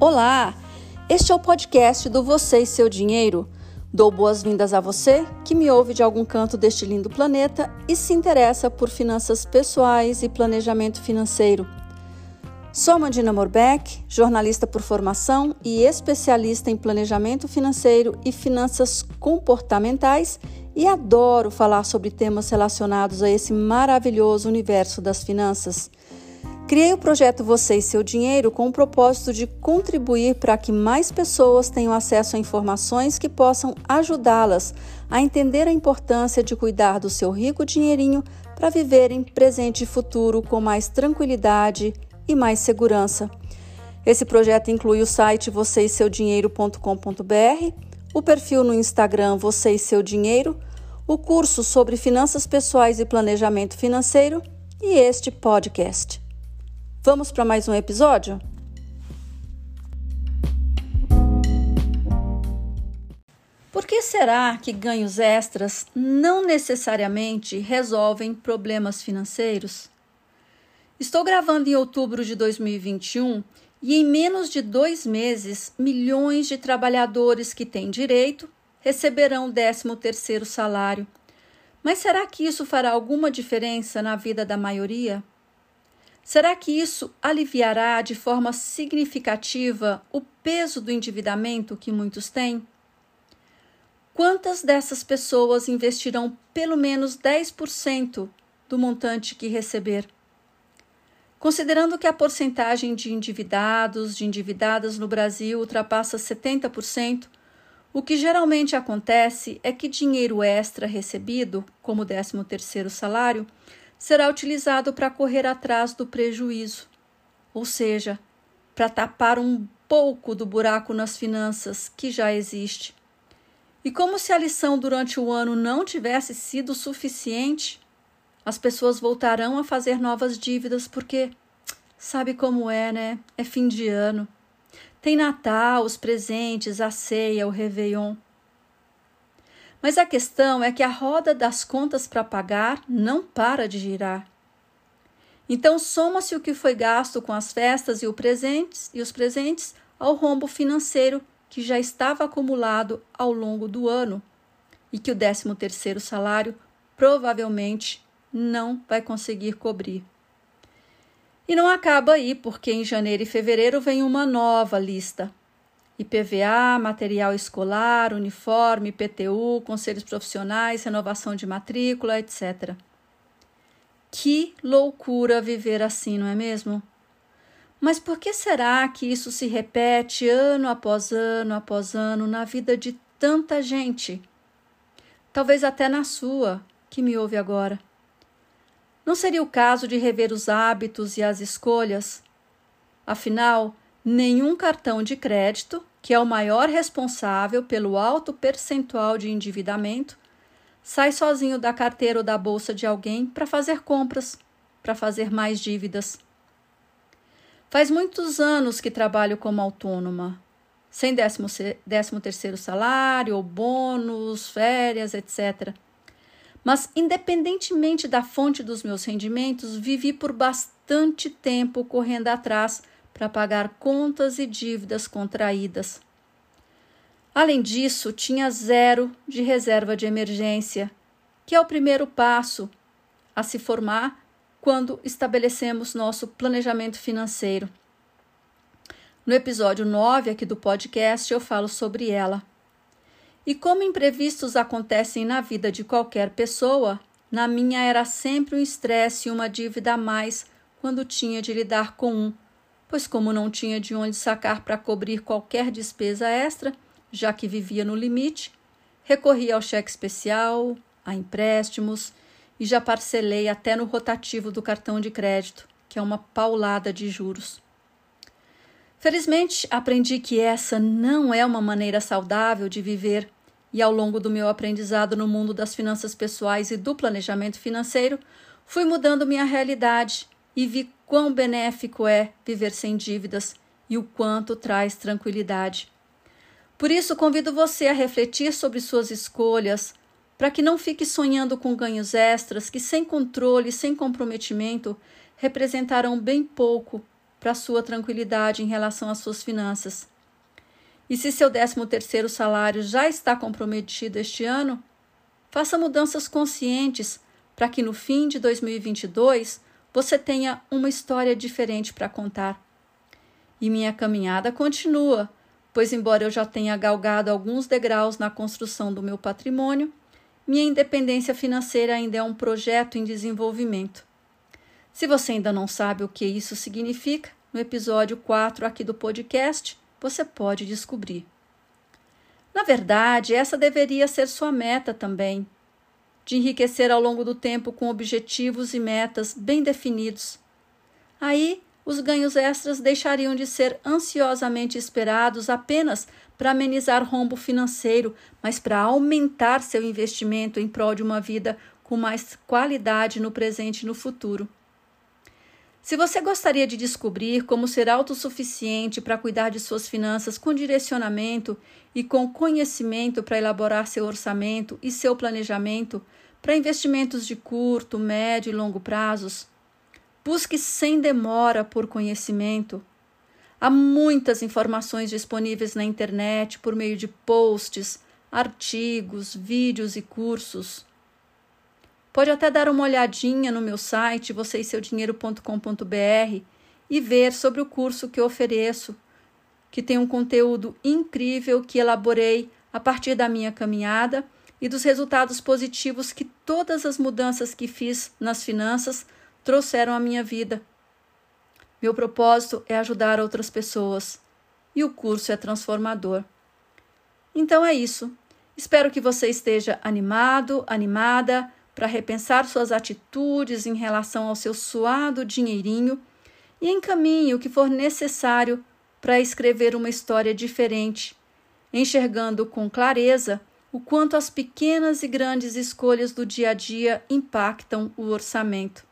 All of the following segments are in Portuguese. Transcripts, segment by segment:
Olá! Este é o podcast do Você e Seu Dinheiro. Dou boas-vindas a você que me ouve de algum canto deste lindo planeta e se interessa por finanças pessoais e planejamento financeiro. Sou Mandina Morbeck, jornalista por formação e especialista em planejamento financeiro e finanças comportamentais e adoro falar sobre temas relacionados a esse maravilhoso universo das finanças. Criei o projeto Você e Seu Dinheiro com o propósito de contribuir para que mais pessoas tenham acesso a informações que possam ajudá-las a entender a importância de cuidar do seu rico dinheirinho para viverem presente e futuro com mais tranquilidade e mais segurança. Esse projeto inclui o site vocêseudinheiro.com.br, o perfil no Instagram Você e Seu Dinheiro, o curso sobre finanças pessoais e planejamento financeiro e este podcast. Vamos para mais um episódio? Por que será que ganhos extras não necessariamente resolvem problemas financeiros? Estou gravando em outubro de 2021 e em menos de dois meses, milhões de trabalhadores que têm direito receberão o 13º salário. Mas será que isso fará alguma diferença na vida da maioria? Será que isso aliviará de forma significativa o peso do endividamento que muitos têm? Quantas dessas pessoas investirão pelo menos 10% do montante que receber? Considerando que a porcentagem de endividados, de endividadas no Brasil ultrapassa 70%, o que geralmente acontece é que dinheiro extra recebido, como o 13º salário, será utilizado para correr atrás do prejuízo, ou seja, para tapar um pouco do buraco nas finanças que já existe. E como se a lição durante o ano não tivesse sido suficiente, as pessoas voltarão a fazer novas dívidas porque sabe como é, né? É fim de ano. Tem Natal, os presentes, a ceia, o Réveillon. Mas a questão é que a roda das contas para pagar não para de girar. Então soma-se o que foi gasto com as festas e, o presentes, e os presentes ao rombo financeiro que já estava acumulado ao longo do ano e que o 13º salário provavelmente não vai conseguir cobrir. E não acaba aí, porque em janeiro e fevereiro vem uma nova lista IPVA, material escolar, uniforme, IPTU, conselhos profissionais, renovação de matrícula, etc. Que loucura viver assim, não é mesmo? Mas por que será que isso se repete ano após ano após ano na vida de tanta gente? Talvez até na sua, que me ouve agora. Não seria o caso de rever os hábitos e as escolhas? Afinal, nenhum cartão de crédito que é o maior responsável pelo alto percentual de endividamento, sai sozinho da carteira ou da bolsa de alguém para fazer compras, para fazer mais dívidas. Faz muitos anos que trabalho como autônoma, sem décimo, décimo terceiro salário, ou bônus, férias, etc. Mas, independentemente da fonte dos meus rendimentos, vivi por bastante tempo correndo atrás para pagar contas e dívidas contraídas. Além disso, tinha zero de reserva de emergência, que é o primeiro passo a se formar quando estabelecemos nosso planejamento financeiro. No episódio 9 aqui do podcast eu falo sobre ela. E como imprevistos acontecem na vida de qualquer pessoa, na minha era sempre um estresse e uma dívida a mais quando tinha de lidar com um pois, como não tinha de onde sacar para cobrir qualquer despesa extra, já que vivia no limite, recorri ao cheque especial, a empréstimos e já parcelei até no rotativo do cartão de crédito, que é uma paulada de juros. Felizmente, aprendi que essa não é uma maneira saudável de viver, e ao longo do meu aprendizado no mundo das finanças pessoais e do planejamento financeiro, fui mudando minha realidade e vi quão benéfico é viver sem dívidas e o quanto traz tranquilidade. Por isso, convido você a refletir sobre suas escolhas, para que não fique sonhando com ganhos extras que, sem controle, sem comprometimento, representarão bem pouco para sua tranquilidade em relação às suas finanças. E se seu 13º salário já está comprometido este ano, faça mudanças conscientes para que no fim de 2022 você tenha uma história diferente para contar. E minha caminhada continua, pois, embora eu já tenha galgado alguns degraus na construção do meu patrimônio, minha independência financeira ainda é um projeto em desenvolvimento. Se você ainda não sabe o que isso significa, no episódio 4 aqui do podcast, você pode descobrir. Na verdade, essa deveria ser sua meta também, de enriquecer ao longo do tempo com objetivos e metas bem definidos. Aí, os ganhos extras deixariam de ser ansiosamente esperados apenas para amenizar rombo financeiro, mas para aumentar seu investimento em prol de uma vida com mais qualidade no presente e no futuro. Se você gostaria de descobrir como ser autossuficiente para cuidar de suas finanças com direcionamento e com conhecimento para elaborar seu orçamento e seu planejamento para investimentos de curto, médio e longo prazos, busque sem demora por conhecimento. Há muitas informações disponíveis na internet por meio de posts, artigos, vídeos e cursos. Pode até dar uma olhadinha no meu site vocêseudinheiro.com.br e ver sobre o curso que eu ofereço, que tem um conteúdo incrível que elaborei a partir da minha caminhada e dos resultados positivos que todas as mudanças que fiz nas finanças trouxeram à minha vida. Meu propósito é ajudar outras pessoas e o curso é transformador. Então é isso. Espero que você esteja animado, animada para repensar suas atitudes em relação ao seu suado dinheirinho e encaminhe o que for necessário para escrever uma história diferente, enxergando com clareza o quanto as pequenas e grandes escolhas do dia a dia impactam o orçamento.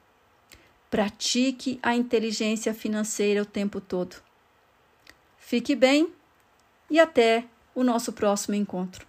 Pratique a inteligência financeira o tempo todo. Fique bem e até o nosso próximo encontro.